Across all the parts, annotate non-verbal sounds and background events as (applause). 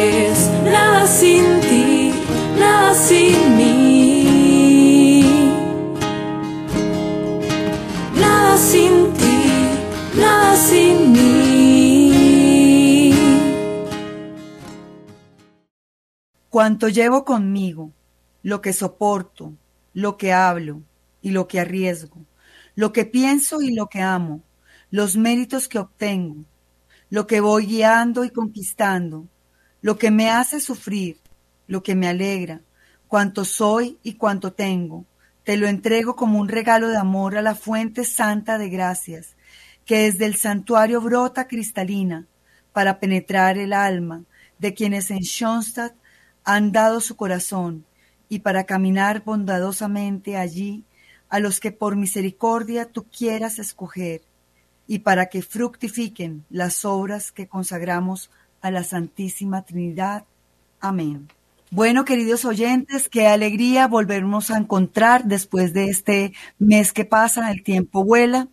Y es que es nada sin ti, nada sin mí. Nada sin ti, nada sin mí. Cuanto llevo conmigo, lo que soporto, lo que hablo y lo que arriesgo, lo que pienso y lo que amo, los méritos que obtengo, lo que voy guiando y conquistando, lo que me hace sufrir, lo que me alegra, cuanto soy y cuanto tengo, te lo entrego como un regalo de amor a la fuente santa de gracias, que desde el santuario brota cristalina para penetrar el alma de quienes en Schoenstatt han dado su corazón y para caminar bondadosamente allí a los que por misericordia tú quieras escoger y para que fructifiquen las obras que consagramos a la Santísima Trinidad. Amén. Bueno, queridos oyentes, qué alegría volvernos a encontrar después de este mes que pasa, el tiempo vuela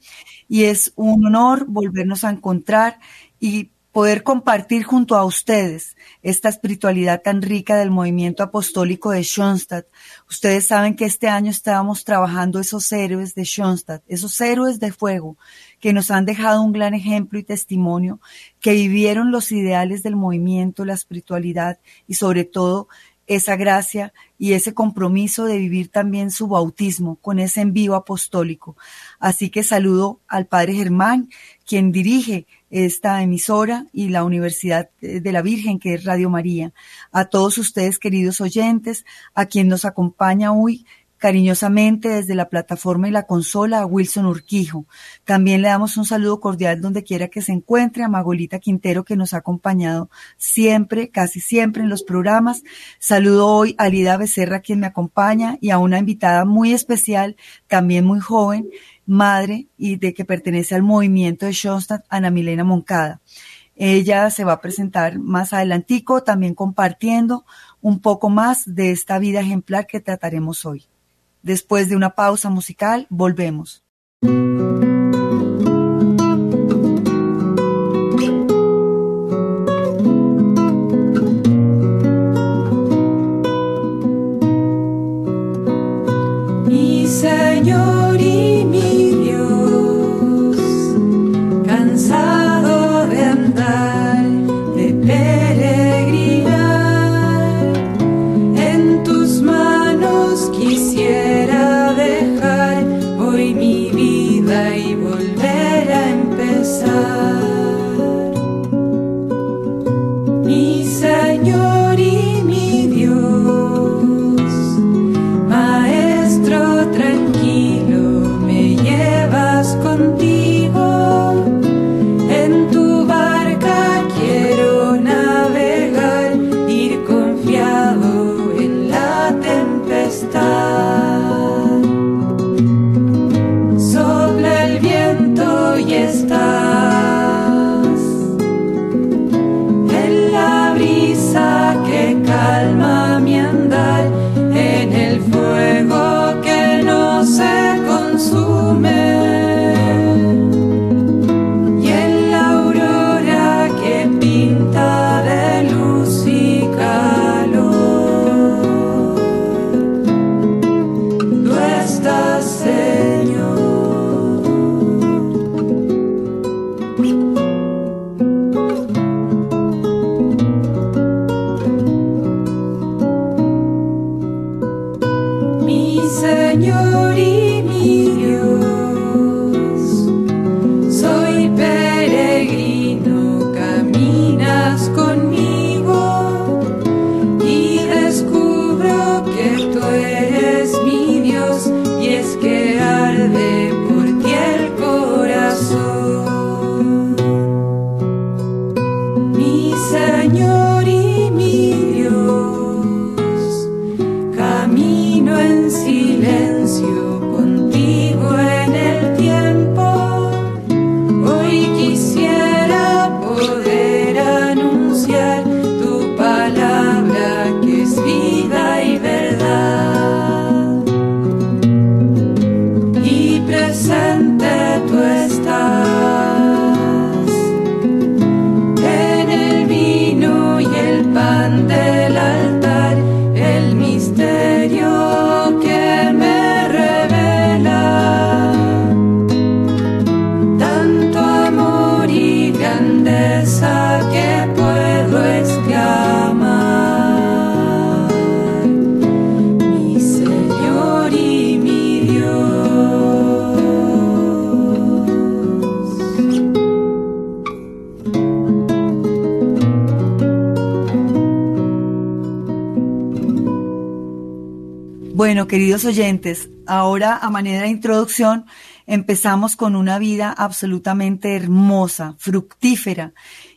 y es un honor volvernos a encontrar y poder compartir junto a ustedes esta espiritualidad tan rica del movimiento apostólico de Schoenstatt. Ustedes saben que este año estábamos trabajando esos héroes de Schoenstatt, esos héroes de fuego que nos han dejado un gran ejemplo y testimonio, que vivieron los ideales del movimiento, la espiritualidad y sobre todo esa gracia y ese compromiso de vivir también su bautismo con ese envío apostólico. Así que saludo al Padre Germán, quien dirige esta emisora y la Universidad de la Virgen, que es Radio María. A todos ustedes, queridos oyentes, a quien nos acompaña hoy cariñosamente desde la plataforma y la consola a Wilson Urquijo. También le damos un saludo cordial donde quiera que se encuentre a Magolita Quintero que nos ha acompañado siempre, casi siempre en los programas. Saludo hoy a Lida Becerra quien me acompaña y a una invitada muy especial, también muy joven, madre y de que pertenece al movimiento de Schoenstatt, Ana Milena Moncada. Ella se va a presentar más adelantico, también compartiendo un poco más de esta vida ejemplar que trataremos hoy. Después de una pausa musical, volvemos. Queridos oyentes, ahora a manera de introducción empezamos con una vida absolutamente hermosa, fructífera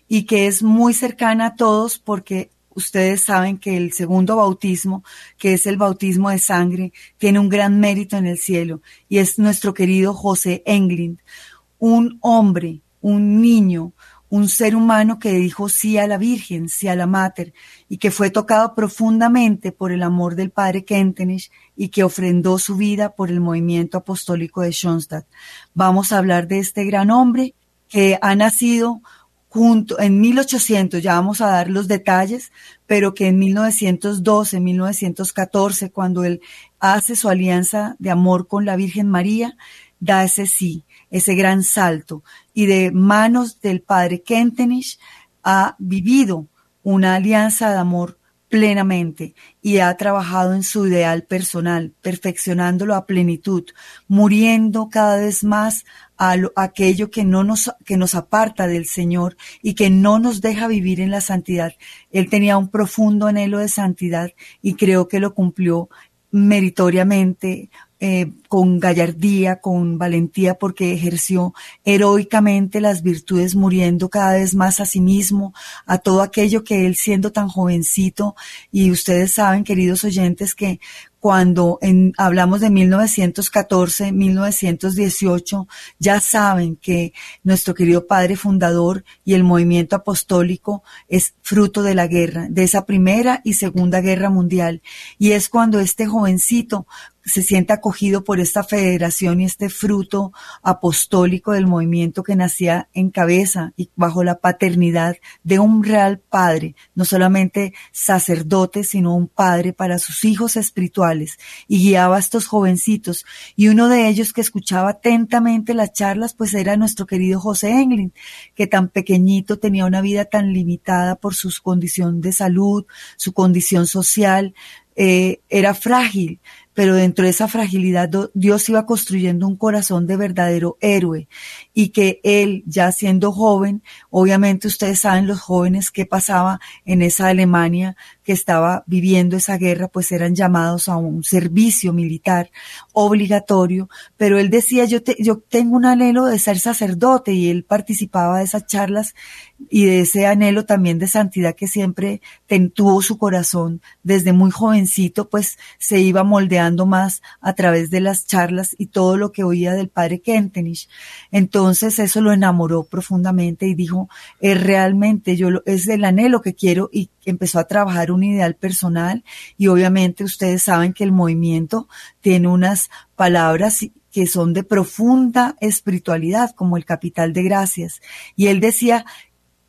y que es muy cercana a todos porque ustedes saben que el segundo bautismo, que es el bautismo de sangre, tiene un gran mérito en el cielo y es nuestro querido José Englind, un hombre, un niño, un ser humano que dijo sí a la Virgen, sí a la Mater, y que fue tocado profundamente por el amor del padre Kentenich y que ofrendó su vida por el movimiento apostólico de Schoenstatt. Vamos a hablar de este gran hombre que ha nacido junto en 1800, ya vamos a dar los detalles, pero que en 1912, 1914, cuando él hace su alianza de amor con la Virgen María, da ese sí, ese gran salto y de manos del padre Kentenich ha vivido una alianza de amor plenamente y ha trabajado en su ideal personal, perfeccionándolo a plenitud, muriendo cada vez más a lo, aquello que no nos que nos aparta del Señor y que no nos deja vivir en la santidad. Él tenía un profundo anhelo de santidad y creo que lo cumplió meritoriamente, eh, con gallardía, con valentía, porque ejerció heroicamente las virtudes, muriendo cada vez más a sí mismo, a todo aquello que él siendo tan jovencito, y ustedes saben, queridos oyentes, que cuando hablamos de 1914, 1918, ya saben que nuestro querido padre fundador y el movimiento apostólico es fruto de la guerra, de esa primera y segunda guerra mundial. Y es cuando este jovencito se siente acogido por esta federación y este fruto apostólico del movimiento que nacía en cabeza y bajo la paternidad de un real padre, no solamente sacerdote, sino un padre para sus hijos espirituales y guiaba a estos jovencitos. Y uno de ellos que escuchaba atentamente las charlas pues era nuestro querido José Englin, que tan pequeñito tenía una vida tan limitada por su condición de salud, su condición social, eh, era frágil, pero dentro de esa fragilidad Dios iba construyendo un corazón de verdadero héroe y que él, ya siendo joven, obviamente ustedes saben los jóvenes qué pasaba en esa Alemania que estaba viviendo esa guerra, pues eran llamados a un servicio militar obligatorio, pero él decía, yo, yo tengo un anhelo de ser sacerdote y él participaba de esas charlas y de ese anhelo también de santidad que siempre tuvo su corazón desde muy jovencito, pues se iba moldeando más a través de las charlas y todo lo que oía del padre Kentenich. Entonces eso lo enamoró profundamente y dijo, es realmente yo lo, es el anhelo que quiero y empezó a trabajar un ideal personal y obviamente ustedes saben que el movimiento tiene unas palabras que son de profunda espiritualidad, como el capital de gracias. Y él decía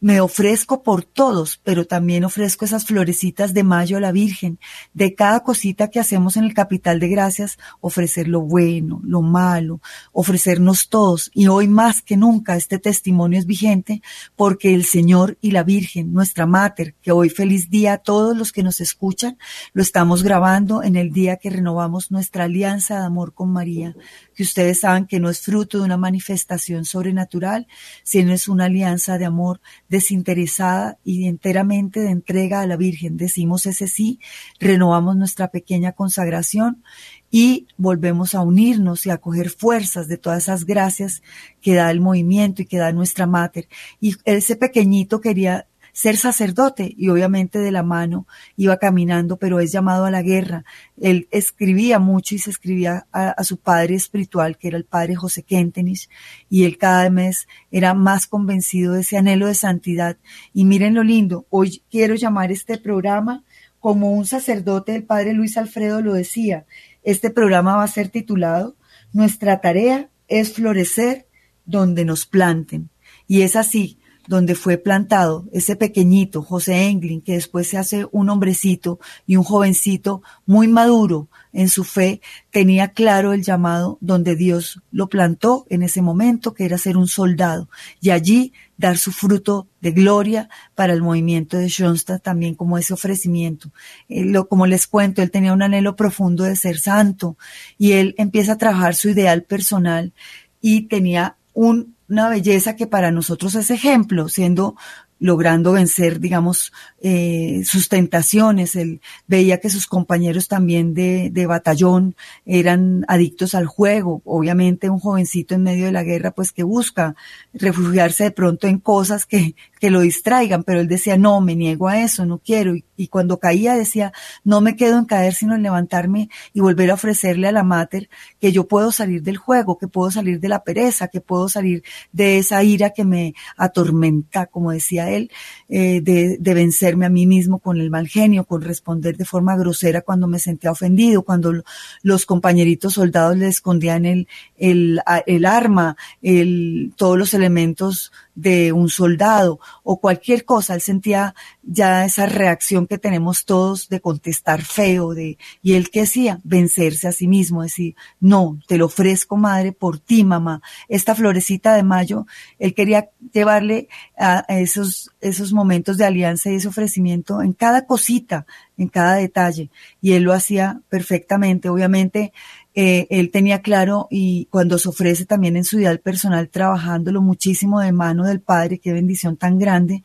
me ofrezco por todos, pero también ofrezco esas florecitas de mayo a la Virgen. De cada cosita que hacemos en el capital de gracias, ofrecer lo bueno, lo malo, ofrecernos todos. Y hoy más que nunca este testimonio es vigente porque el Señor y la Virgen, nuestra Mater, que hoy feliz día a todos los que nos escuchan, lo estamos grabando en el día que renovamos nuestra alianza de amor con María, que ustedes saben que no es fruto de una manifestación sobrenatural, sino es una alianza de amor desinteresada y enteramente de entrega a la Virgen. Decimos ese sí, renovamos nuestra pequeña consagración y volvemos a unirnos y a coger fuerzas de todas esas gracias que da el movimiento y que da nuestra mater. Y ese pequeñito quería ser sacerdote y obviamente de la mano iba caminando, pero es llamado a la guerra. Él escribía mucho y se escribía a, su padre espiritual, que era el padre José Kentenich, y él cada mes era más convencido de ese anhelo de santidad. Y miren lo lindo, hoy quiero llamar este programa como un sacerdote, el padre Luis Alfredo lo decía, este programa va a ser titulado Nuestra tarea es florecer donde nos planten. Y es así, donde fue plantado ese pequeñito José Englin, que después se hace un hombrecito y un jovencito muy maduro en su fe, tenía claro el llamado donde Dios lo plantó en ese momento, que era ser un soldado, y allí dar su fruto de gloria para el movimiento de Schoenstatt también como ese ofrecimiento. lo, como les cuento, él tenía un anhelo profundo de ser santo y él empieza a trabajar su ideal personal y tenía un una belleza que para nosotros es ejemplo, siendo logrando vencer, digamos, eh, sus tentaciones. Él veía que sus compañeros también de, de, batallón eran adictos al juego. Obviamente un jovencito en medio de la guerra, pues que busca refugiarse de pronto en cosas que, que lo distraigan, pero él decía, no, me niego a eso, no quiero. Y, cuando caía decía, no me quedo en caer, sino en levantarme y volver a ofrecerle a la mater que yo puedo salir del juego, que puedo salir de la pereza, que puedo salir de esa ira que me atormenta, como decía él, eh, de, de, vencerme a mí mismo con el mal genio, con responder de forma grosera cuando me sentía ofendido, cuando los compañeritos soldados le escondían el, el, el arma, el, todos los elementos de un soldado o cualquier cosa. Él sentía ya esa reacción que tenemos todos de contestar feo, de, y él que hacía, vencerse a sí mismo, decir, no, te lo ofrezco madre por ti mamá. Esta florecita de mayo, él quería llevarle a esos, esos momentos de alianza y ese ofrecimiento en cada cosita, en cada detalle. Y él lo hacía perfectamente. Obviamente, eh, él tenía claro y cuando se ofrece también en su ideal personal, trabajándolo muchísimo de mano del Padre, qué bendición tan grande,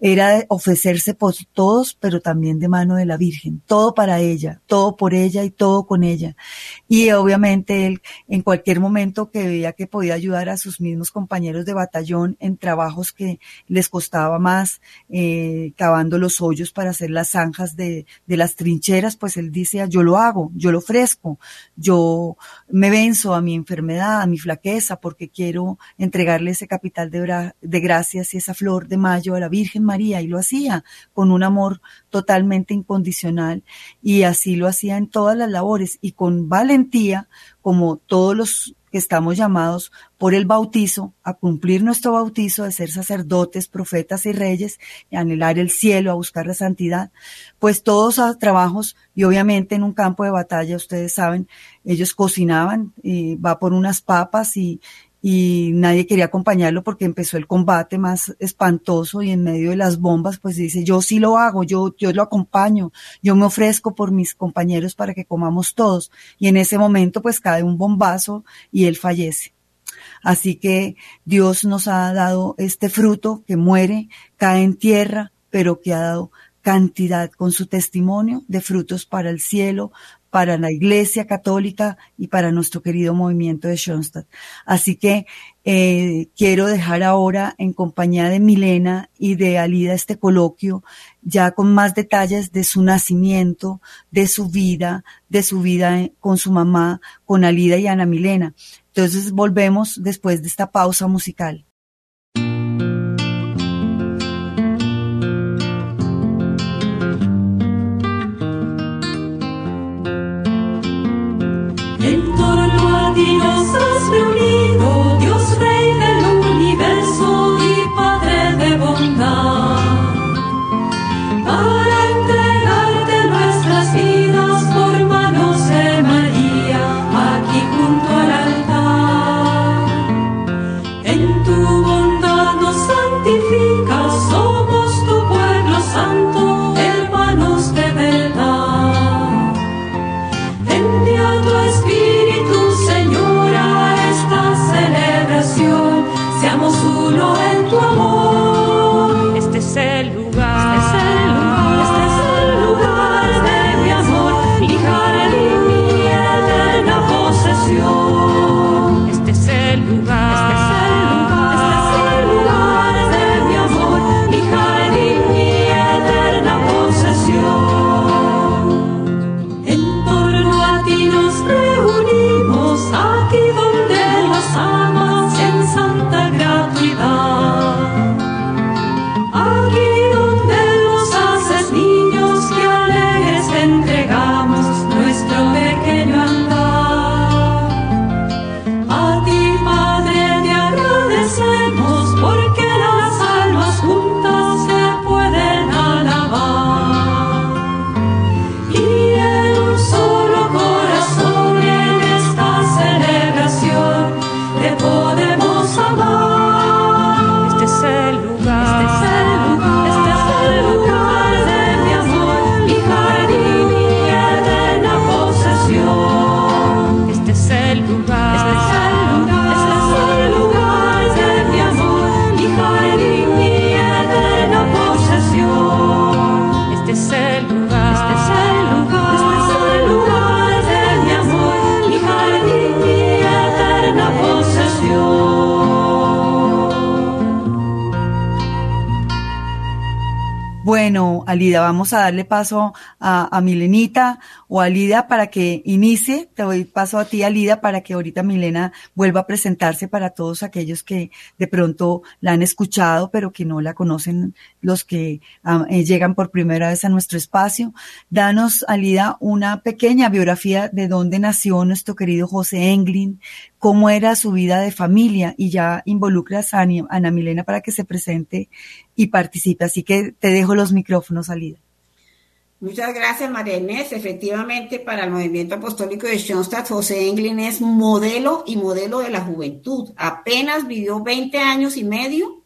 era ofrecerse por todos, pero también de mano de la Virgen, todo para ella, todo por ella y todo con ella. Y obviamente él en cualquier momento que veía que podía ayudar a sus mismos compañeros de batallón en trabajos que les costaba más, eh, cavando los hoyos para hacer las zanjas de, de las trincheras, pues él decía, yo lo hago, yo lo ofrezco, yo me venzo a mi enfermedad, a mi flaqueza, porque quiero entregarle ese capital de, de gracias y esa flor de mayo a la Virgen María. Y lo hacía con un amor totalmente incondicional. Y así lo hacía en todas las labores y con valentía, como todos los estamos llamados por el bautizo a cumplir nuestro bautizo de ser sacerdotes, profetas y reyes, y anhelar el cielo, a buscar la santidad, pues todos a trabajos y obviamente en un campo de batalla, ustedes saben, ellos cocinaban, y va por unas papas y, y nadie quería acompañarlo porque empezó el combate más espantoso y en medio de las bombas pues dice yo sí lo hago, yo, yo lo acompaño, yo me ofrezco por mis compañeros para que comamos todos y en ese momento pues cae un bombazo y él fallece. Así que Dios nos ha dado este fruto que muere, cae en tierra, pero que ha dado cantidad con su testimonio de frutos para el cielo, para la Iglesia Católica y para nuestro querido movimiento de Schoenstatt. Así que eh, quiero dejar ahora en compañía de Milena y de Alida este coloquio, ya con más detalles de su nacimiento, de su vida, de su vida con su mamá, con Alida y Ana Milena. Entonces volvemos después de esta pausa musical. Alida, vamos a darle paso a, Milenita o a Alida para que inicie. Te doy paso a ti, Alida, para que ahorita Milena vuelva a presentarse para todos aquellos que de pronto la han escuchado, pero que no la conocen, los que ah, eh, llegan por primera vez a nuestro espacio. Danos, Alida, una pequeña biografía de dónde nació nuestro querido José Englin, cómo era su vida de familia y ya involucras a Ana Milena para que se presente y participe. Así que te dejo los micrófonos, salida. Muchas gracias, María Inés. Efectivamente, para el movimiento apostólico de Schoenstatt, José Englin es modelo y modelo de la juventud. Apenas vivió 20 años y medio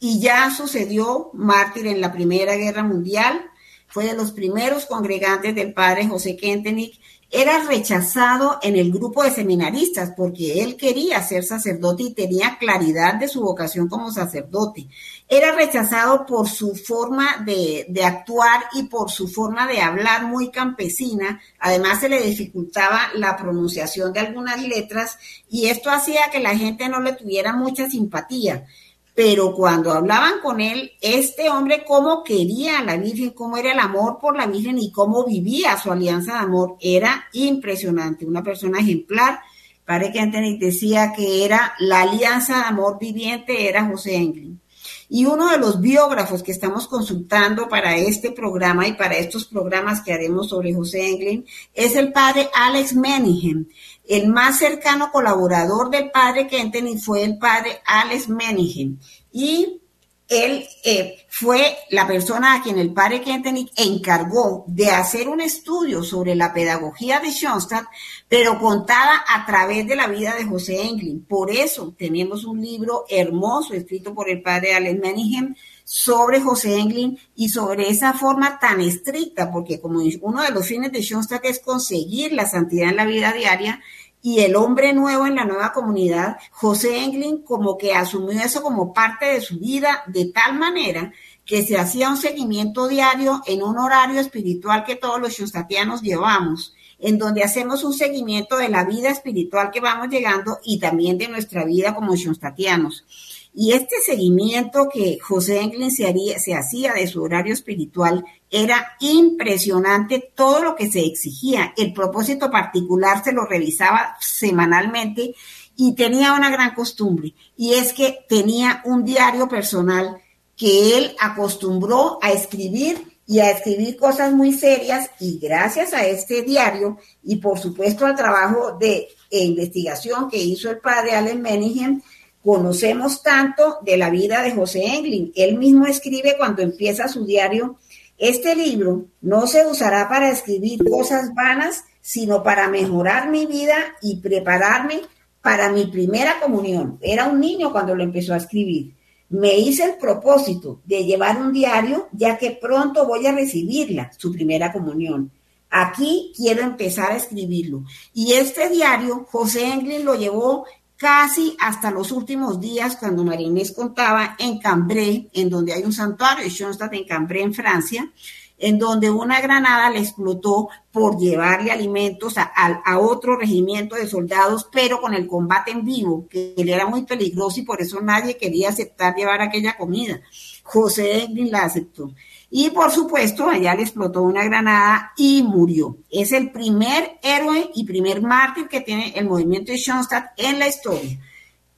y ya sucedió mártir en la Primera Guerra Mundial. Fue de los primeros congregantes del padre José Kentenich era rechazado en el grupo de seminaristas porque él quería ser sacerdote y tenía claridad de su vocación como sacerdote. Era rechazado por su forma de, actuar y por su forma de hablar muy campesina. Además se le dificultaba la pronunciación de algunas letras y esto hacía que la gente no le tuviera mucha simpatía pero cuando hablaban con él, este hombre cómo quería a la Virgen, cómo era el amor por la Virgen y cómo vivía su alianza de amor, era impresionante, una persona ejemplar. Padre que decía que era la alianza de amor viviente, era José Englin. Y uno de los biógrafos que estamos consultando para este programa y para estos programas que haremos sobre José Englin es el padre Alex Meningham. El más cercano colaborador del padre Kenton fue el padre Alex Meningen. Y él eh, fue la persona a quien el padre Kentenich encargó de hacer un estudio sobre la pedagogía de Schoenstatt, pero contada a través de la vida de José Englin. Por eso tenemos un libro hermoso escrito por el padre Alex Meningen sobre José Englin y sobre esa forma tan estricta, porque como uno de los fines de Schoenstatt es conseguir la santidad en la vida diaria, y el hombre nuevo en la nueva comunidad, José Englin como que asumió eso como parte de su vida de tal manera que se hacía un seguimiento diario en un horario espiritual que todos los shostatianos llevamos, en donde hacemos un seguimiento de la vida espiritual que vamos llegando y también de nuestra vida como shostatianos. Y este seguimiento que José Englin se hacía de su horario espiritual era impresionante todo lo que se exigía. El propósito particular se lo revisaba semanalmente y tenía una gran costumbre. Y es que tenía un diario personal que él acostumbró a escribir y a escribir cosas muy serias y gracias a este diario y por supuesto al trabajo de investigación que hizo el padre Allen Meningen, conocemos tanto de la vida de José Englin. Él mismo escribe cuando empieza su diario, este libro no se usará para escribir cosas vanas, sino para mejorar mi vida y prepararme para mi primera comunión. Era un niño cuando lo empezó a escribir. Me hice el propósito de llevar un diario, ya que pronto voy a recibirla, su primera comunión. Aquí quiero empezar a escribirlo. Y este diario, José Englin lo llevó casi hasta los últimos días, cuando María Inés contaba en Cambrai, en donde hay un santuario Schoenstatt en Cambrai, en Francia, en donde una granada le explotó por llevarle alimentos a, otro regimiento de soldados, pero con el combate en vivo, que él era muy peligroso y por eso nadie quería aceptar llevar aquella comida. José Edwin la aceptó. Y por supuesto, allá le explotó una granada y murió. Es el primer héroe y primer mártir que tiene el movimiento de Schoenstatt en la historia.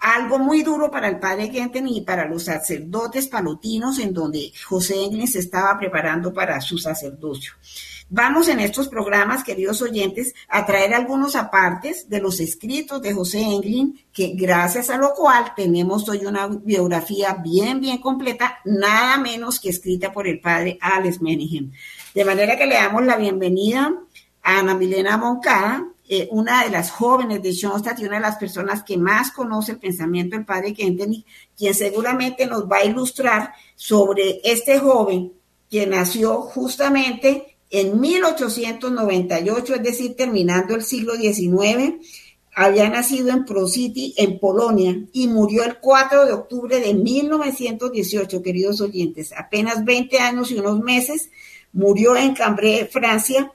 Algo muy duro para el padre Genten y para los sacerdotes palotinos, en donde José Englin se estaba preparando para su sacerdocio. Vamos en estos programas, queridos oyentes, a traer algunos apartes de los escritos de José Englin, que gracias a lo cual tenemos hoy una biografía bien, bien completa, nada menos que escrita por el padre Alex Meningen. De manera que le damos la bienvenida a Ana Milena Moncada, eh, una de las jóvenes de Schoenstatt y una de las personas que más conoce el pensamiento del padre Kentenich, quien seguramente nos va a ilustrar sobre este joven que nació justamente en 1898, es decir, terminando el siglo XIX, había nacido en Procity, en Polonia, y murió el 4 de octubre de 1918, queridos oyentes. Apenas 20 años y unos meses, murió en Cambrai, Francia,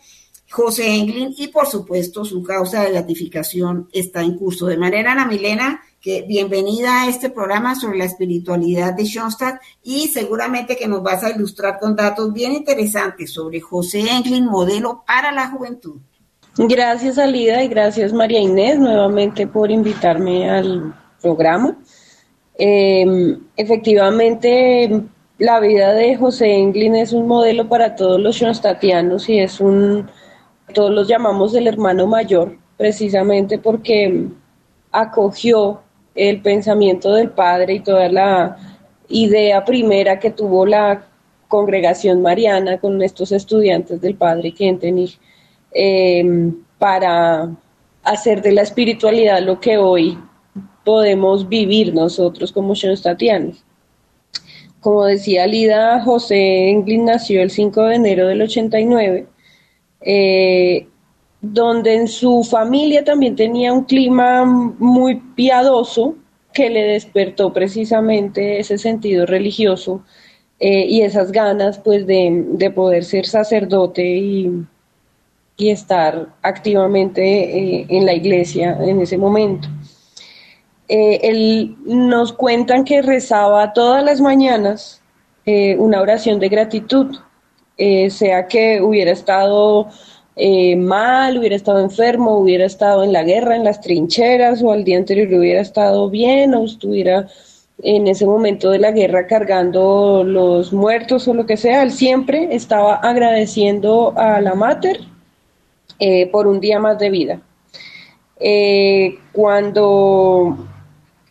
José Englin, y por supuesto su causa de beatificación está en curso. De manera, Ana Milena, que bienvenida a este programa sobre la espiritualidad de Schoenstatt y seguramente que nos vas a ilustrar con datos bien interesantes sobre José Englin, modelo para la juventud. Gracias Alida y gracias María Inés nuevamente por invitarme al programa. Em, efectivamente, la vida de José Englin es un modelo para todos los schoenstattianos y es un, todos los llamamos el hermano mayor, precisamente porque acogió el pensamiento del Padre y toda la idea primera que tuvo la congregación mariana con estos estudiantes del Padre Kentenich eh, para hacer de la espiritualidad lo que hoy podemos vivir nosotros como Schoenstattianos. Como decía Lida, José Englin nació el 5 de enero del 89 donde en su familia también tenía un clima muy piadoso que le despertó precisamente ese sentido religioso eh, y esas ganas pues de, poder ser sacerdote y, estar activamente eh, en la iglesia en ese momento. Eh, él nos cuentan que rezaba todas las mañanas una oración de gratitud, sea que hubiera estado eh, mal, hubiera estado enfermo, hubiera estado en la guerra, en las trincheras, o al día anterior hubiera estado bien, o estuviera en ese momento de la guerra cargando los muertos o lo que sea, él siempre estaba agradeciendo a la Mater eh, por un día más de vida. Eh, cuando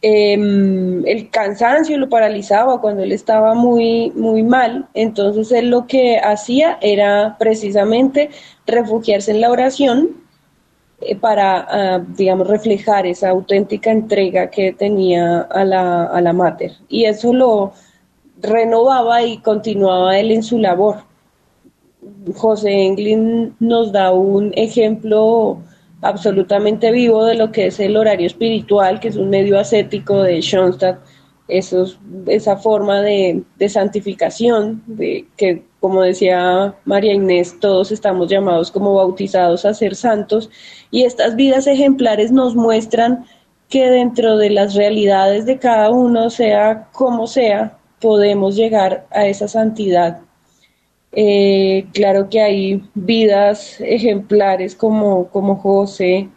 Em, el cansancio lo paralizaba cuando él estaba muy, muy mal, entonces él lo que hacía era precisamente refugiarse en la oración eh, para, ah, digamos, reflejar esa auténtica entrega que tenía a la, a la mater. Y eso lo renovaba y continuaba él en su labor. José Englin nos da un ejemplo absolutamente vivo de lo que es el horario espiritual, que es un medio ascético de Schoenstatt, esa forma de, santificación, de que, como decía María Inés, todos estamos llamados como bautizados a ser santos, y estas vidas ejemplares nos muestran que dentro de las realidades de cada uno, sea como sea, podemos llegar a esa santidad eh, claro que hay vidas ejemplares como, como José,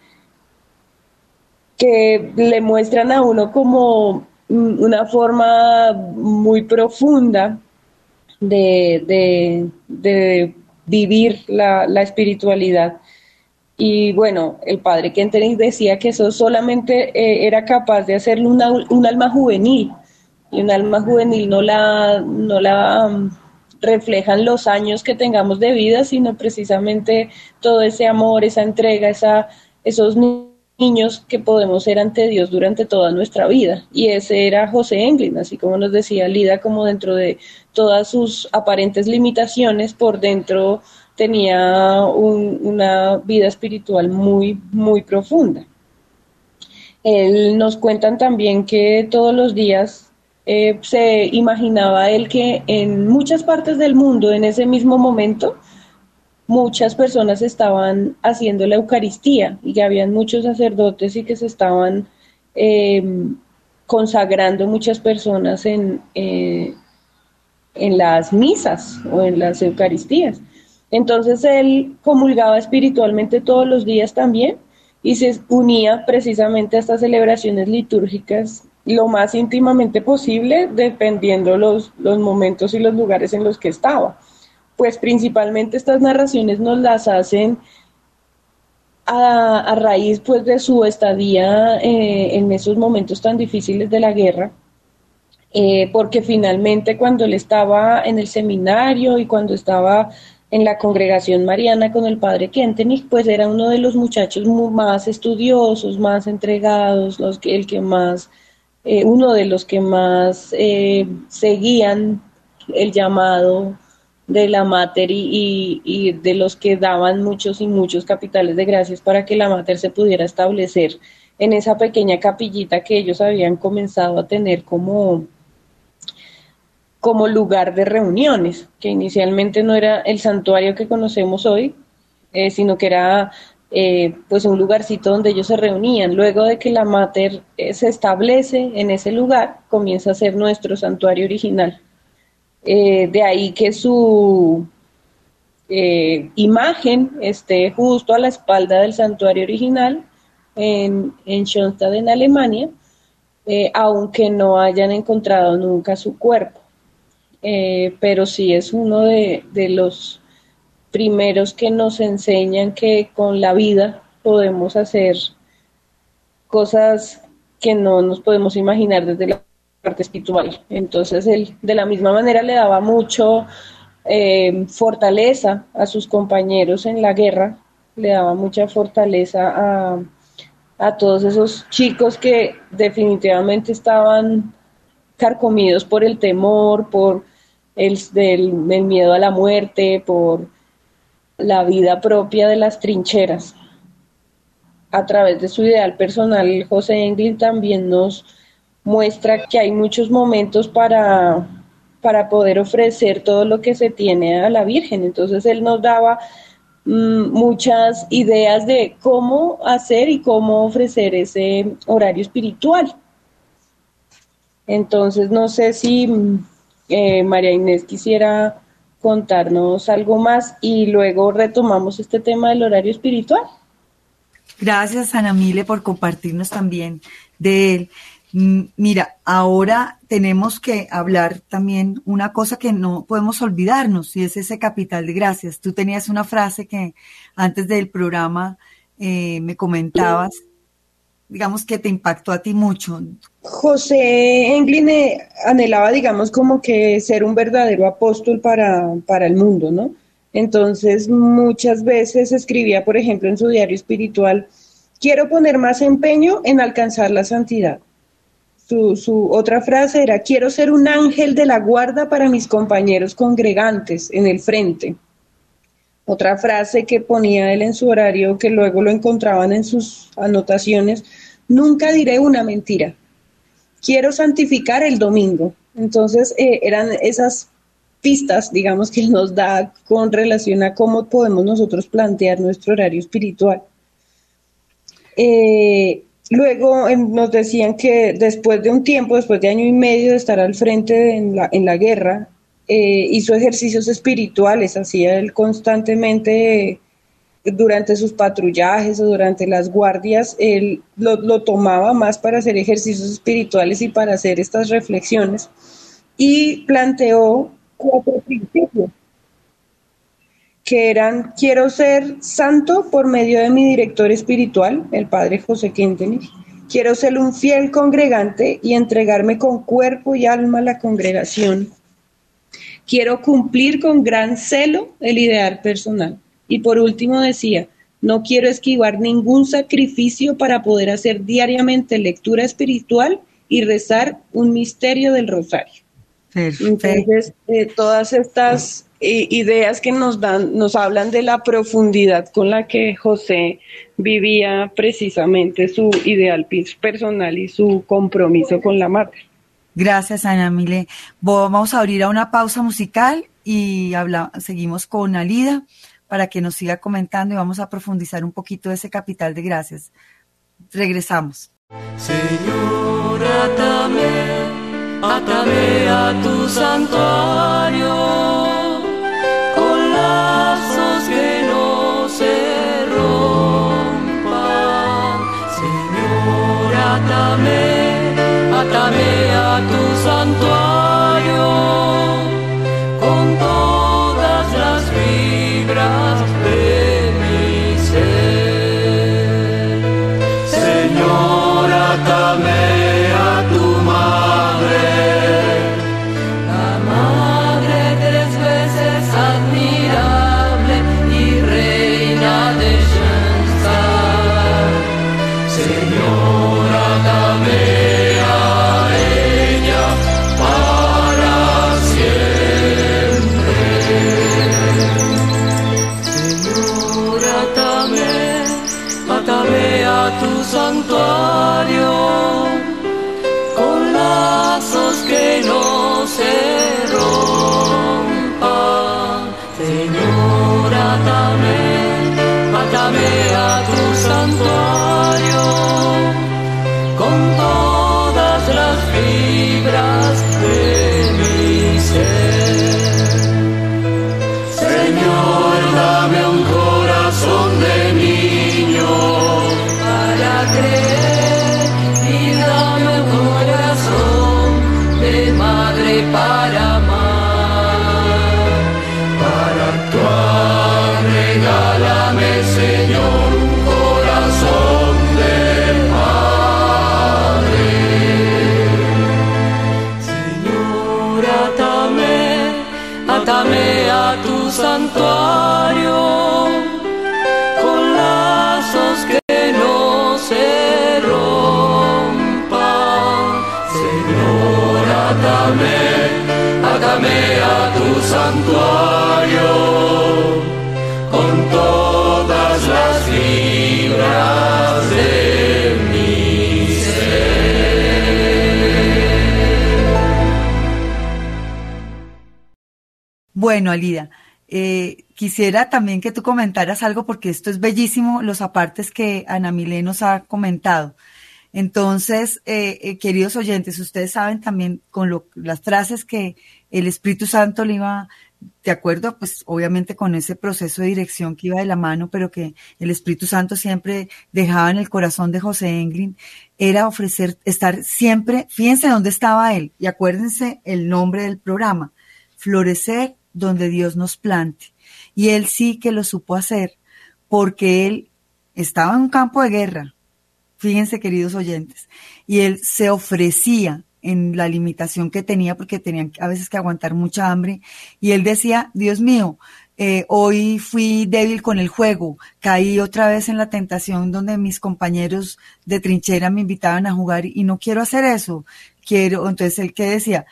que le muestran a uno como una forma muy profunda de, vivir la, espiritualidad. Y bueno, el padre Kentenich decía que eso solamente eh, era capaz de hacerlo un alma juvenil. Y un alma juvenil no la, no la reflejan los años que tengamos de vida, sino precisamente todo ese amor, esa entrega, esa, esos niños que podemos ser ante Dios durante toda nuestra vida. Y ese era José Englin, así como nos decía Lida, como dentro de todas sus aparentes limitaciones, por dentro tenía una vida espiritual muy, muy profunda. Él nos cuentan también que todos los días eh, se imaginaba él que en muchas partes del mundo, en ese mismo momento, muchas personas estaban haciendo la Eucaristía y que habían muchos sacerdotes y que se estaban em, consagrando muchas personas en, eh, en las misas o en las Eucaristías. Entonces él comulgaba espiritualmente todos los días también y se unía precisamente a estas celebraciones litúrgicas lo más íntimamente posible, dependiendo los, los momentos y los lugares en los que estaba. Pues principalmente estas narraciones nos las hacen a, raíz pues de su estadía eh, en esos momentos tan difíciles de la guerra, eh, porque finalmente cuando él estaba en el seminario y cuando estaba en la congregación mariana con el padre Kentenich, pues era uno de los muchachos más estudiosos, más entregados, los que, el que más eh, uno de los que más eh, seguían el llamado de la Mater y, de los que daban muchos y muchos capitales de gracias para que la Mater se pudiera establecer en esa pequeña capillita que ellos habían comenzado a tener como, como lugar de reuniones, que inicialmente no era el santuario que conocemos hoy, eh, sino que era eh, pues un lugarcito donde ellos se reunían. Luego de que la mater eh, se establece en ese lugar, comienza a ser nuestro santuario original. Eh, de ahí que su imagen esté justo a la espalda del santuario original en, en en Alemania, aunque no hayan encontrado nunca su cuerpo. pero sí es uno de, de los primeros que nos enseñan que con la vida podemos hacer cosas que no nos podemos imaginar desde la parte espiritual. Entonces, él de la misma manera le daba mucho eh, fortaleza a sus compañeros en la guerra, le daba mucha fortaleza a, a todos esos chicos que definitivamente estaban carcomidos por el temor, por el, el miedo a la muerte, por la vida propia de las trincheras. A través de su ideal personal, José Englin también nos muestra que hay muchos momentos para, para poder ofrecer todo lo que se tiene a la Virgen. Entonces él nos daba mm, muchas ideas de cómo hacer y cómo ofrecer ese horario espiritual. Entonces no sé si mm, eh, María Inés quisiera contarnos algo más y luego retomamos este tema del horario espiritual. Gracias, Ana Mile, por compartirnos también de él. Mm, mira, ahora tenemos que hablar también una cosa que no podemos olvidarnos y es ese capital de gracias. Tú tenías una frase que antes del programa eh, me comentabas digamos, que te impactó a ti mucho? José Engline anhelaba, digamos, como que ser un verdadero apóstol para, para el mundo, ¿no? Entonces, muchas veces escribía, por ejemplo, en su diario espiritual, quiero poner más empeño en alcanzar la santidad. Su, su, otra frase era, quiero ser un ángel de la guarda para mis compañeros congregantes en el frente. Otra frase que ponía él en su horario, que luego lo encontraban en sus anotaciones, nunca diré una mentira. Quiero santificar el domingo. Entonces, eh, eran esas pistas, digamos, que nos da con relación a cómo podemos nosotros plantear nuestro horario espiritual. Eh, luego nos decían que después de un tiempo, después de año y medio de estar al frente en la, en la guerra, eh, hizo ejercicios espirituales, hacía él constantemente durante sus patrullajes o durante las guardias, él lo, tomaba más para hacer ejercicios espirituales y para hacer estas reflexiones y planteó cuatro principios que eran quiero ser santo por medio de mi director espiritual, el padre José Quintenich, quiero ser un fiel congregante y entregarme con cuerpo y alma a la congregación, quiero cumplir con gran celo el ideal personal y por último decía, no quiero esquivar ningún sacrificio para poder hacer diariamente lectura espiritual y rezar un misterio del rosario. Entonces, eh, todas estas eh, ideas que nos dan, nos hablan de la profundidad con la que José vivía precisamente su ideal personal y su compromiso con la madre. Gracias, Ana Mile. Vamos a abrir a una pausa musical y habla, seguimos con Alida para que nos siga comentando y vamos a profundizar un poquito ese capital de gracias. Regresamos. Señor, atame, atame a tu santuario con lazos que no se rompan. Señor, atame, atame a tu santuario Señor, atame, atame a santuario Bueno, Alida, eh, quisiera también que tú comentaras algo porque esto es bellísimo, los apartes que Ana Milé nos ha comentado. Entonces, eh, eh, queridos oyentes, ustedes saben también con lo- las frases que el Espíritu Santo le iba, de acuerdo, pues obviamente con ese proceso de dirección que iba de la mano, pero que el Espíritu Santo siempre dejaba en el corazón de José Englin, era ofrecer, estar siempre, fíjense dónde estaba él, y acuérdense el nombre del programa, florecer donde Dios nos plante. Y él sí que lo supo hacer, porque él estaba en un campo de guerra, fíjense queridos oyentes, y él se ofrecía en la limitación que tenía, porque tenían a veces que aguantar mucha hambre, y él decía, Dios mío, eh, hoy fui débil con el juego, caí otra vez en la tentación donde mis compañeros de trinchera me invitaban a jugar y no quiero hacer eso, quiero, entonces él que decía,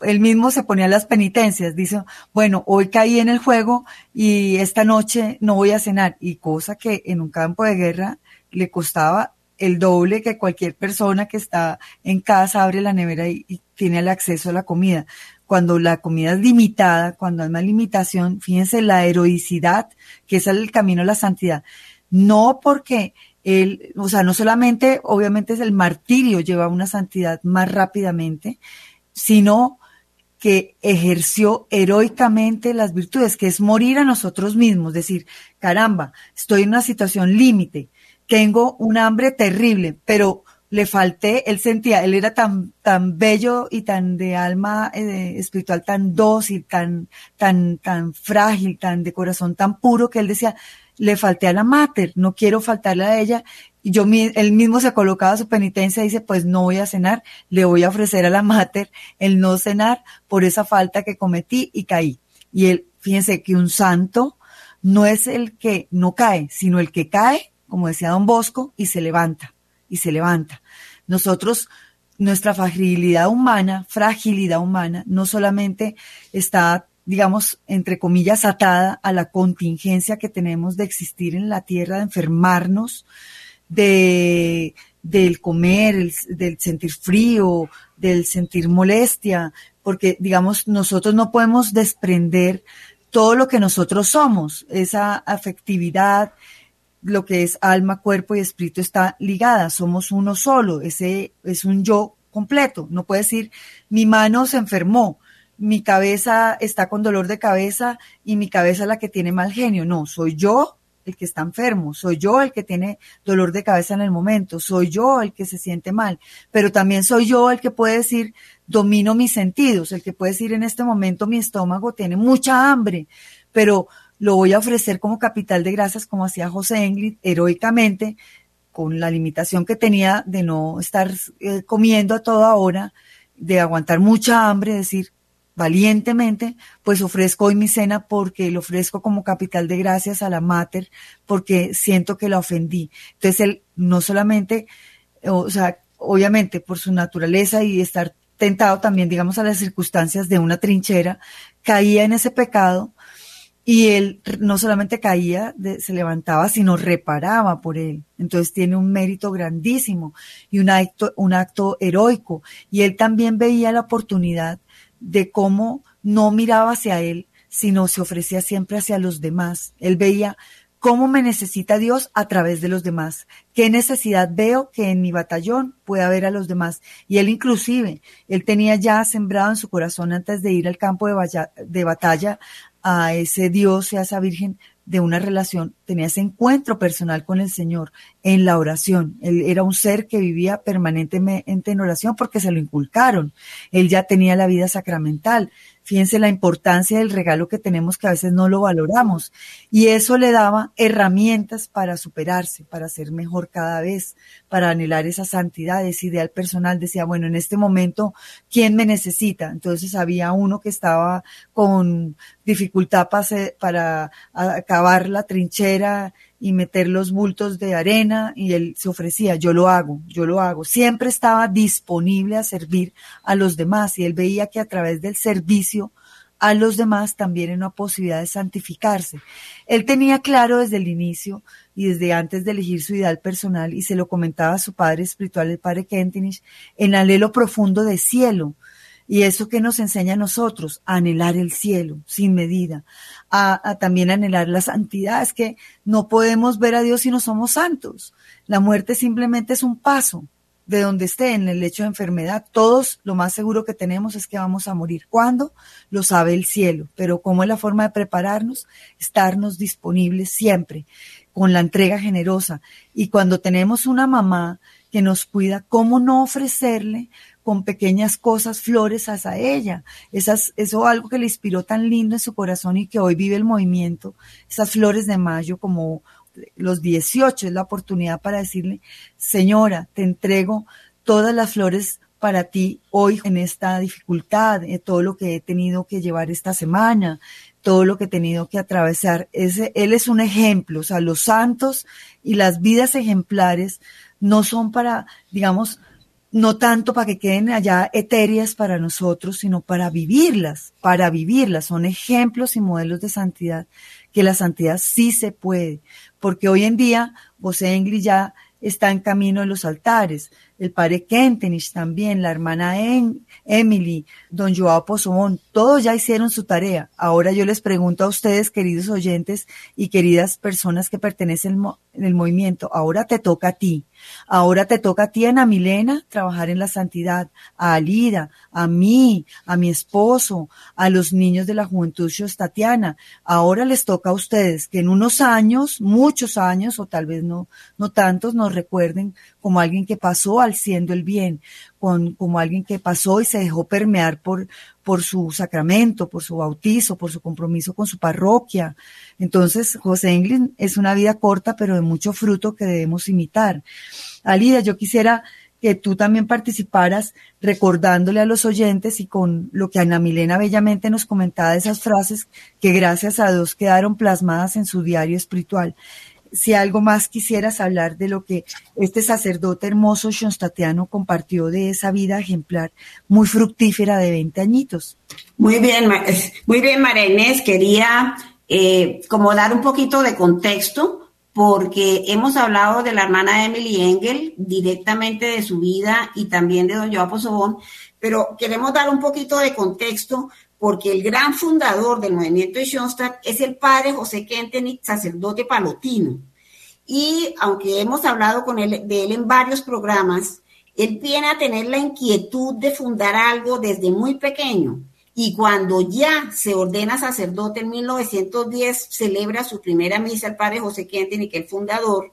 él mismo se ponía las penitencias, dice, bueno, hoy caí en el juego y esta noche no voy a cenar, y cosa que en un campo de guerra le costaba el doble que cualquier persona que está en casa, abre la nevera y, tiene el acceso a la comida. Cuando la comida es limitada, cuando hay más limitación, fíjense la heroicidad, que es el camino a la santidad. No porque él, o sea, no solamente, obviamente es el martirio lleva una santidad más rápidamente, sino que ejerció heroicamente las virtudes, que es morir a nosotros mismos, decir, caramba, estoy en una situación límite, tengo un hambre terrible, pero le falté, él sentía, él era tan, tan bello y tan de alma eh, espiritual, tan dócil, tan, tan, tan frágil, tan de corazón tan puro, que él decía, le falté a la mater, no quiero faltarle a ella. Y yo, él mismo se colocaba su penitencia y dice, pues no voy a cenar, le voy a ofrecer a la mater el no cenar por esa falta que cometí y caí. Y él, fíjense que un santo no es el que no cae, sino el que cae, como decía don Bosco, y se levanta, y se levanta. Nosotros, nuestra fragilidad humana, fragilidad humana, no solamente está, digamos, entre comillas, atada a la contingencia que tenemos de existir en la tierra, de enfermarnos, de del comer, el- del sentir frío, del sentir molestia, porque digamos nosotros no podemos desprender todo lo que nosotros somos, esa afectividad, lo que es alma, cuerpo y espíritu está ligada, somos uno solo, ese es un yo completo, no puede decir mi mano se enfermó, mi cabeza está con dolor de cabeza y mi cabeza es la que tiene mal genio, no, soy yo el que está enfermo, soy yo el que tiene dolor de cabeza en el momento, soy yo el que se siente mal, pero también soy yo el que puede decir, domino mis sentidos, el que puede decir en este momento mi estómago tiene mucha hambre, pero lo voy a ofrecer como capital de grasas, como hacía José Englund, heroicamente, con la limitación que tenía de no estar eh, comiendo a toda hora, de aguantar mucha hambre, decir, valientemente, pues ofrezco hoy mi cena porque lo ofrezco como capital de gracias a la mater, porque siento que la ofendí. Entonces él no solamente, o sea, obviamente por su naturaleza y estar tentado también, digamos, a las circunstancias de una trinchera, caía en ese pecado y él no solamente caía, se levantaba, sino reparaba por él. Entonces tiene un mérito grandísimo y un acto, un acto heroico. Y él también veía la oportunidad de cómo no miraba hacia él, sino se ofrecía siempre hacia los demás. Él veía ¿Cómo me necesita Dios a través de los demás? ¿Qué necesidad veo que en mi batallón pueda haber a los demás? Y él inclusive, él tenía ya sembrado en su corazón antes de ir al campo de, de batalla a ese Dios y a esa Virgen de una relación, tenía ese encuentro personal con el Señor en la oración. Él era un ser que vivía permanentemente en oración porque se lo inculcaron. Él ya tenía la vida sacramental. Fíjense la importancia del regalo que tenemos que a veces no lo valoramos. Y eso le daba herramientas para superarse, para ser mejor cada vez, para anhelar esa santidad, ese ideal personal. Decía, bueno, en este momento, ¿quién me necesita? Entonces había uno que estaba con dificultad para, para acabar la trinchera y meter los bultos de arena y él se ofrecía, yo lo hago, yo lo hago. Siempre estaba disponible a servir a los demás y él veía que a través del servicio a los demás también era una posibilidad de santificarse. Él tenía claro desde el inicio y desde antes de elegir su ideal personal y se lo comentaba a su padre espiritual, el padre Kentinich, en alelo profundo de cielo, y eso que nos enseña a nosotros, a anhelar el cielo sin medida, a, también anhelar la santidad. Es que no podemos ver a Dios si no somos santos. La muerte simplemente es un paso de donde esté, en el lecho de enfermedad. Todos lo más seguro que tenemos es que vamos a morir. ¿Cuándo? Lo sabe el cielo. Pero ¿cómo es la forma de prepararnos? Estarnos disponibles siempre, con la entrega generosa. Y cuando tenemos una mamá que nos cuida, ¿cómo no ofrecerle con pequeñas cosas, flores hacia ella. Esas, eso algo que le inspiró tan lindo en su corazón y que hoy vive el movimiento, esas flores de mayo como los 18 es la oportunidad para decirle, señora, te entrego todas las flores para ti hoy en esta dificultad, eh, todo lo que he tenido que llevar esta semana, todo lo que he tenido que atravesar. Ese, él es un ejemplo, o sea, los santos y las vidas ejemplares no son para, digamos, no tanto para que queden allá etéreas para nosotros, sino para vivirlas, para vivirlas. Son ejemplos y modelos de santidad, que la santidad sí se puede, porque hoy en día José Engli ya está en camino de los altares, el padre Kentenich también, la hermana Emily, don Joao Pozón, todos ya hicieron su tarea. Ahora yo les pregunto a ustedes, queridos oyentes y queridas personas que pertenecen al movimiento, ahora te toca a ti. Ahora te toca a ti, Ana Milena, trabajar en la santidad, a Alida, a mí, a mi esposo, a los niños de la juventud Tatiana. Ahora les toca a ustedes que en unos años, muchos años, o tal vez no, no tantos, nos recuerden como alguien que pasó al siendo el bien, con, como alguien que pasó y se dejó permear por, por su sacramento, por su bautizo, por su compromiso con su parroquia. Entonces, José Englin es una vida corta, pero de mucho fruto que debemos imitar. Alida, yo quisiera que tú también participaras recordándole a los oyentes y con lo que Ana Milena bellamente nos comentaba esas frases que gracias a Dios quedaron plasmadas en su diario espiritual si algo más quisieras hablar de lo que este sacerdote hermoso Shonstatiano compartió de esa vida ejemplar muy fructífera de 20 añitos. Muy bien, muy bien, María Inés. Quería eh, como dar un poquito de contexto porque hemos hablado de la hermana Emily Engel directamente de su vida y también de don Joao Sobón, pero queremos dar un poquito de contexto porque el gran fundador del movimiento de Schoenstatt es el padre José Kentenich, sacerdote palotino. Y aunque hemos hablado con él, de él en varios programas, él viene a tener la inquietud de fundar algo desde muy pequeño. Y cuando ya se ordena sacerdote en 1910, celebra su primera misa el padre José Kentenich, el fundador,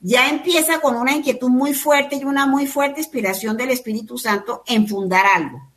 ya empieza con una inquietud muy fuerte y una muy fuerte inspiración del Espíritu Santo en fundar algo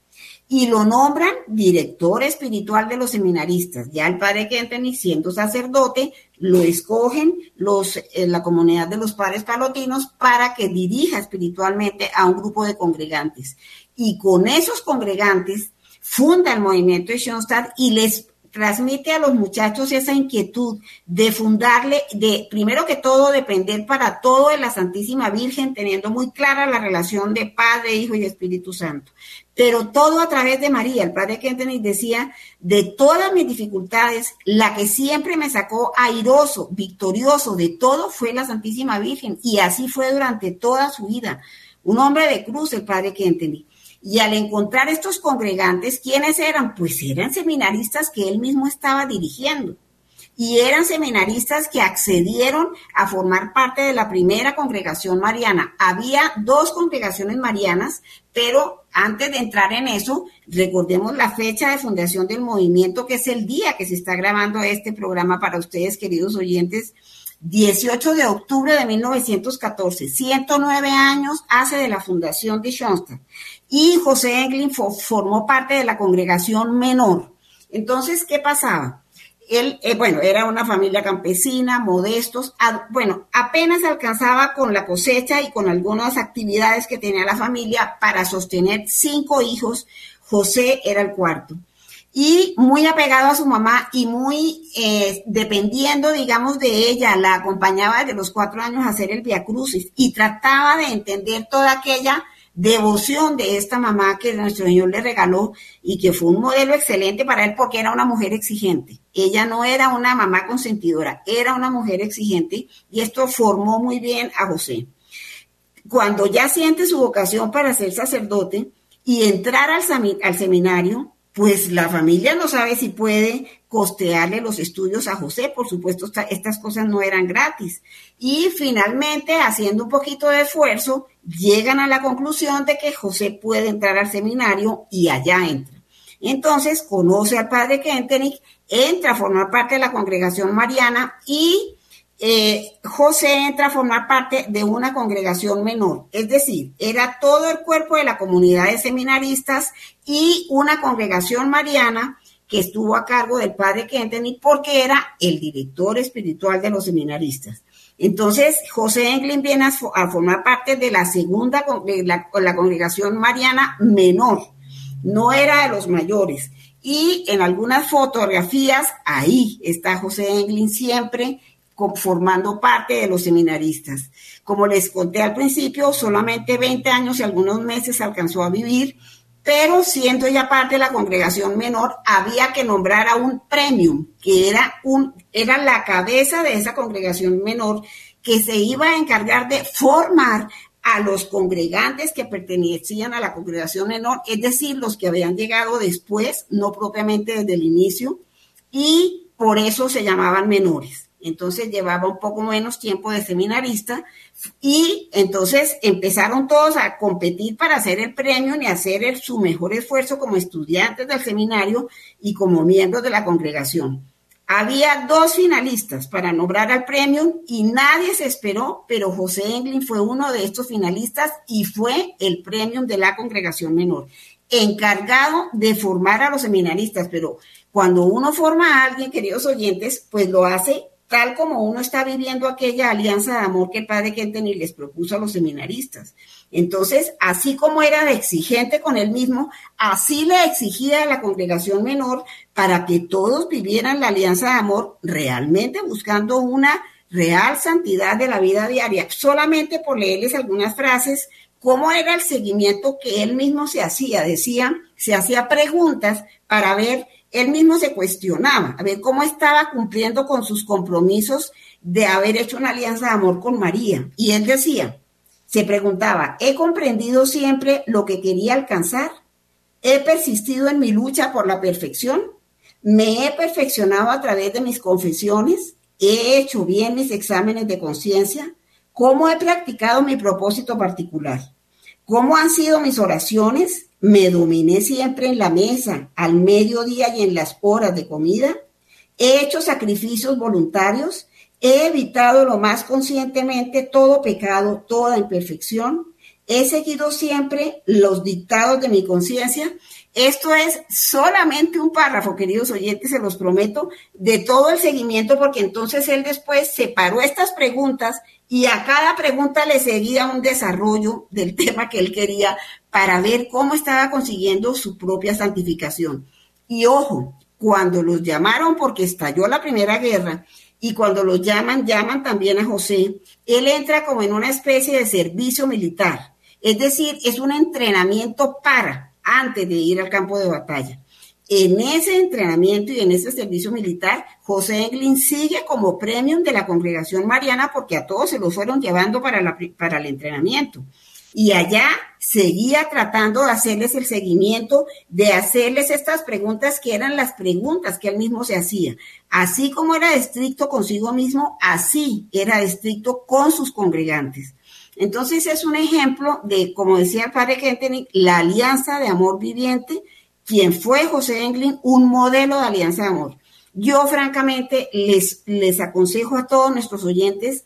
y lo nombran director espiritual de los seminaristas. Ya el padre Kentenich, siendo sacerdote, lo escogen los, en la comunidad de los padres palotinos para que dirija espiritualmente a un grupo de congregantes. Y con esos congregantes funda el movimiento de Schoenstatt y les transmite a los muchachos esa inquietud de fundarle, de primero que todo depender para todo de la Santísima Virgen, teniendo muy clara la relación de Padre, Hijo y Espíritu Santo. Pero todo a través de María. El padre Kentenich decía, de todas mis dificultades, la que siempre me sacó airoso, victorioso de todo fue la Santísima Virgen. Y así fue durante toda su vida. Un hombre de cruz, el padre Kentenich. Y al encontrar estos congregantes, ¿quiénes eran? Pues eran seminaristas que él mismo estaba dirigiendo. y eran seminaristas que accedieron a formar parte de la primera congregación mariana. Había dos congregaciones marianas, pero antes de entrar en eso, recordemos la fecha de fundación del movimiento, que es el día que se está grabando este programa para ustedes, queridos oyentes. 18 de octubre de 1914, 109 años hace de la fundación de Schoenstatt. Y José Englin formó parte de la congregación menor. Entonces, ¿qué pasaba? Él, eh, bueno, era una familia campesina, modestos, bueno, apenas alcanzaba con la cosecha y con algunas actividades que tenía la familia para sostener cinco hijos. José era el cuarto. Y muy apegado a su mamá y muy eh, dependiendo, digamos, de ella, la acompañaba desde los cuatro años a hacer el Via Crucis y trataba de entender toda aquella devoción de esta mamá que nuestro Señor le regaló y que fue un modelo excelente para él porque era una mujer exigente. Ella no era una mamá consentidora, era una mujer exigente y esto formó muy bien a José. Cuando ya siente su vocación para ser sacerdote y entrar al, seminario, pues la familia no sabe si puede costearle los estudios a José. Por supuesto, estas cosas no eran gratis. Y finalmente, haciendo un poquito de esfuerzo, llegan a la conclusión de que José puede entrar al seminario y allá entra. Entonces, conoce al padre Kentenich, entra a formar parte de la congregación mariana y eh, José entra a formar parte de una congregación menor, es decir, era todo el cuerpo de la comunidad de seminaristas y una congregación mariana que estuvo a cargo del padre Kentenich porque era el director espiritual de los seminaristas. Entonces, José Englin viene a, formar parte de la segunda, la, la congregación mariana menor, no era de los mayores. Y en algunas fotografías, ahí está José Englin siempre formando parte de los seminaristas. Como les conté al principio, solamente 20 años y algunos meses alcanzó a vivir, pero siendo ya parte de la congregación menor, había que nombrar a un premium, que era, un, era la cabeza de esa congregación menor, que se iba a encargar de formar a los congregantes que pertenecían a la congregación menor, es decir, los que habían llegado después, no propiamente desde el inicio, y por eso se llamaban menores entonces llevaba un poco menos tiempo de seminarista y entonces empezaron todos a competir para hacer el premio y hacer su mejor esfuerzo como estudiantes del seminario y como miembros de la congregación. Había dos finalistas para nombrar al premio y nadie se esperó, pero José Englin fue uno de estos finalistas y fue el premio de la congregación menor, encargado de formar a los seminaristas, pero cuando uno forma a alguien, queridos oyentes, pues lo hace tal como uno está viviendo aquella alianza de amor que el padre Kentenich les propuso a los seminaristas. Entonces, así como era exigente con él mismo, así le exigía a la congregación menor para que todos vivieran la alianza de amor realmente buscando una real santidad de la vida diaria. Solamente por leerles algunas frases, cómo era el seguimiento que él mismo se hacía. Decía, se hacía preguntas para ver él mismo se cuestionaba, a ver cómo estaba cumpliendo con sus compromisos de haber hecho una alianza de amor con María. Y él decía, se preguntaba, ¿he comprendido siempre lo que quería alcanzar? ¿He persistido en mi lucha por la perfección? ¿Me he perfeccionado a través de mis confesiones? ¿He hecho bien mis exámenes de conciencia? ¿Cómo he practicado mi propósito particular? ¿Cómo han sido mis oraciones? Me dominé siempre en la mesa, al mediodía y en las horas de comida. He hecho sacrificios voluntarios. He evitado lo más conscientemente todo pecado, toda imperfección. He seguido siempre los dictados de mi conciencia. Esto es solamente un párrafo, queridos oyentes, se los prometo, de todo el seguimiento, porque entonces él después separó estas preguntas y a cada pregunta le seguía un desarrollo del (laughs) tema que él quería para ver cómo estaba consiguiendo su propia santificación. Y ojo, cuando los llamaron porque estalló la primera guerra y cuando los llaman, llaman también a José, él entra como en una especie de servicio militar. Es decir, es un entrenamiento para, antes de ir al campo de batalla. En ese entrenamiento y en ese servicio militar, José Englin sigue como premium de la congregación mariana porque a todos se lo fueron llevando para, para el entrenamiento. Y allá seguía tratando de hacerles el seguimiento, de hacerles estas preguntas que eran las preguntas que él mismo se hacía. Así como era estricto consigo mismo, así era estricto con sus congregantes. Entonces es un ejemplo de, como decía el padre Kentenich, la alianza de amor viviente, quien fue José Englin, un modelo de alianza de amor. Yo francamente les, les aconsejo a todos nuestros oyentes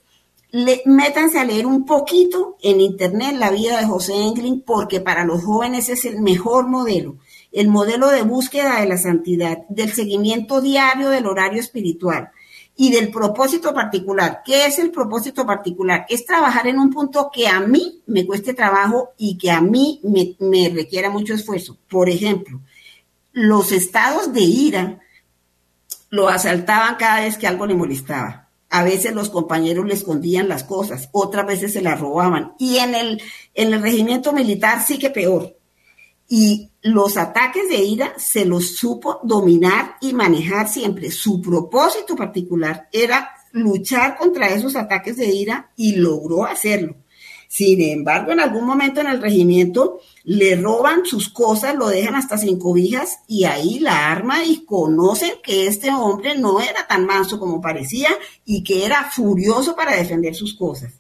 le, métanse a leer un poquito en internet la vida de José Englin, porque para los jóvenes es el mejor modelo, el modelo de búsqueda de la santidad, del seguimiento diario del horario espiritual y del propósito particular. ¿Qué es el propósito particular? Es trabajar en un punto que a mí me cueste trabajo y que a mí me, me requiera mucho esfuerzo. Por ejemplo, los estados de ira lo asaltaban cada vez que algo le molestaba a veces los compañeros le escondían las cosas, otras veces se las robaban. Y en el, en el regimiento militar sí que peor. Y los ataques de ira se los supo dominar y manejar siempre. Su propósito particular era luchar contra esos ataques de ira y logró hacerlo. Sin embargo, en algún momento en el regimiento le roban sus cosas, lo dejan hasta sin cobijas y ahí la arma y conocen que este hombre no era tan manso como parecía y que era furioso para defender sus cosas.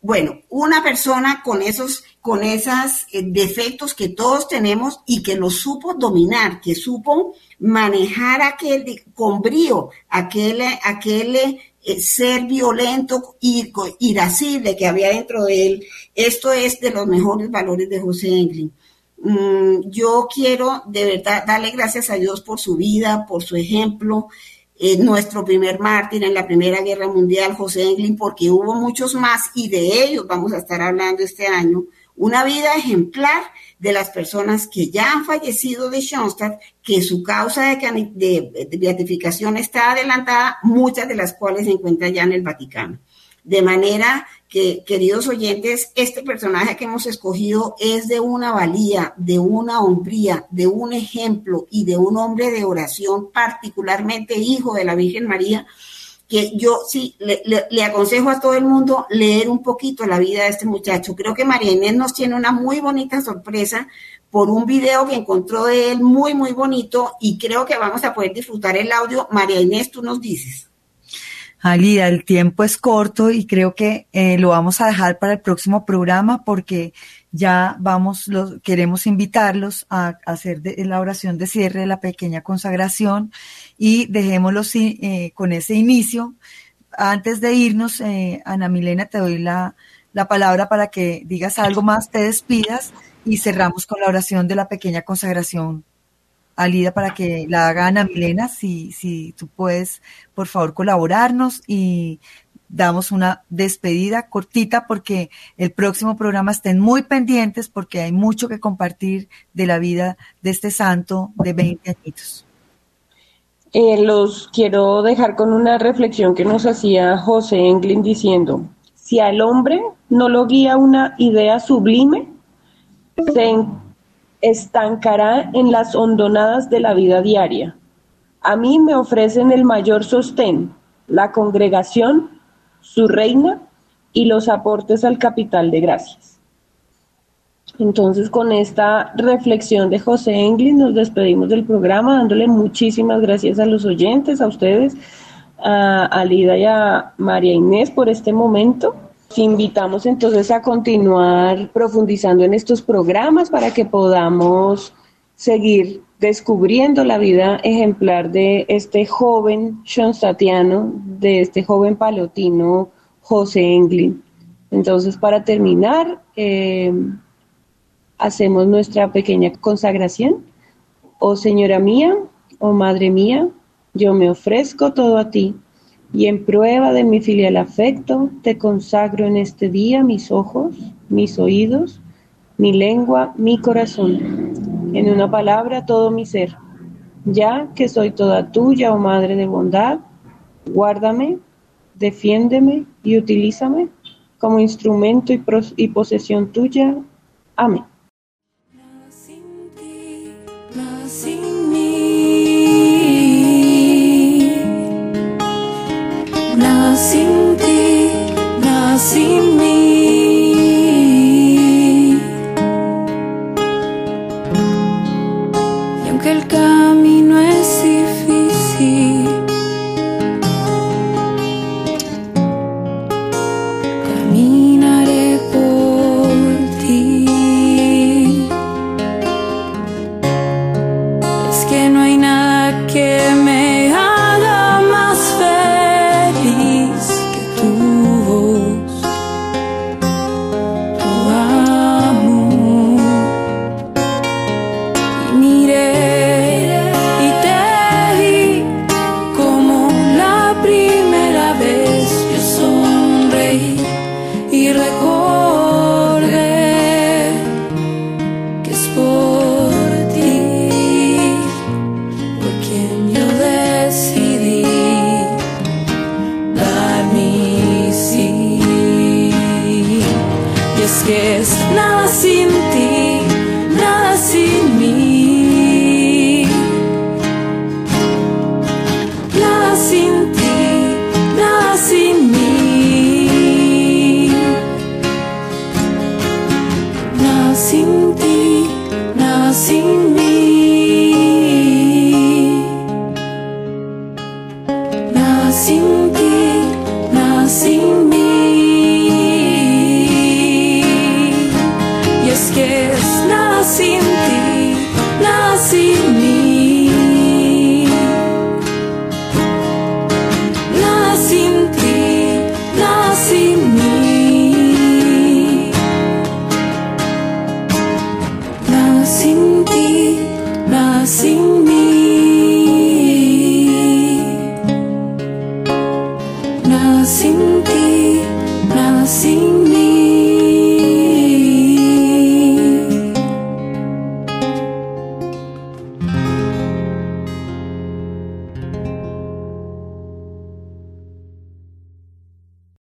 Bueno, una persona con esos, con esos eh, defectos que todos tenemos y que lo supo dominar, que supo manejar aquel con brío, aquel, aquel ser violento y irascible que había dentro de él. Esto es de los mejores valores de José Englin. Mm, yo quiero de verdad darle gracias a Dios por su vida, por su ejemplo. Eh, nuestro primer mártir en la Primera Guerra Mundial, José Englin, porque hubo muchos más y de ellos vamos a estar hablando este año. Una vida ejemplar de las personas que ya han fallecido de Schoenstatt, que su causa de, beatificación está adelantada, muchas de las cuales se encuentran ya en el Vaticano. De manera que, queridos oyentes, este personaje que hemos escogido es de una valía, de una hombría, de un ejemplo y de un hombre de oración, particularmente hijo de la Virgen María, que yo sí le, aconsejo a todo el mundo leer un poquito la vida de este muchacho. Creo que María Inés nos tiene una muy bonita sorpresa por un video que encontró de él muy, muy bonito y creo que vamos a poder disfrutar el audio. María Inés, tú nos dices. Alida, el tiempo es corto y creo que eh, lo vamos a dejar para el próximo programa porque ya vamos, los, queremos invitarlos a, hacer la oración de cierre de la pequeña consagración y dejémoslo eh, con ese inicio. Antes de irnos, eh, Ana Milena, te doy la, la palabra para que digas algo más, te despidas y cerramos con la oración de la pequeña consagración Alida para que la haga Ana Milena, si, si tú puedes, por favor, colaborarnos y damos una despedida cortita porque el próximo programa estén muy pendientes porque hay mucho que compartir de la vida de este santo de 20 añitos. Eh, los quiero dejar con una reflexión que nos hacía José Englin diciendo, si al hombre no lo guía una idea sublime, se estancará en las hondonadas de la vida diaria. A mí me ofrecen el mayor sostén, la congregación, su reina y los aportes al capital de gracias. Entonces, con esta reflexión de José Englin, nos despedimos del programa, dándole muchísimas gracias a los oyentes, a ustedes, a, Lida y a María Inés por este momento invitamos entonces a continuar profundizando en estos programas para que podamos seguir descubriendo la vida ejemplar de este joven Schoenstattiano, de este joven palotino José Englin. Entonces, para terminar, eh, hacemos nuestra pequeña consagración. Oh Señora mía, oh Madre mía, yo me ofrezco todo a ti y en prueba de mi filial afecto, te consagro en este día mis ojos, mis oídos, mi lengua, mi corazón, en una palabra todo mi ser. Ya que soy toda tuya, oh Madre de bondad, guárdame, defiéndeme y utilízame como instrumento y, y posesión tuya. Amén. Sin ti, sin mí.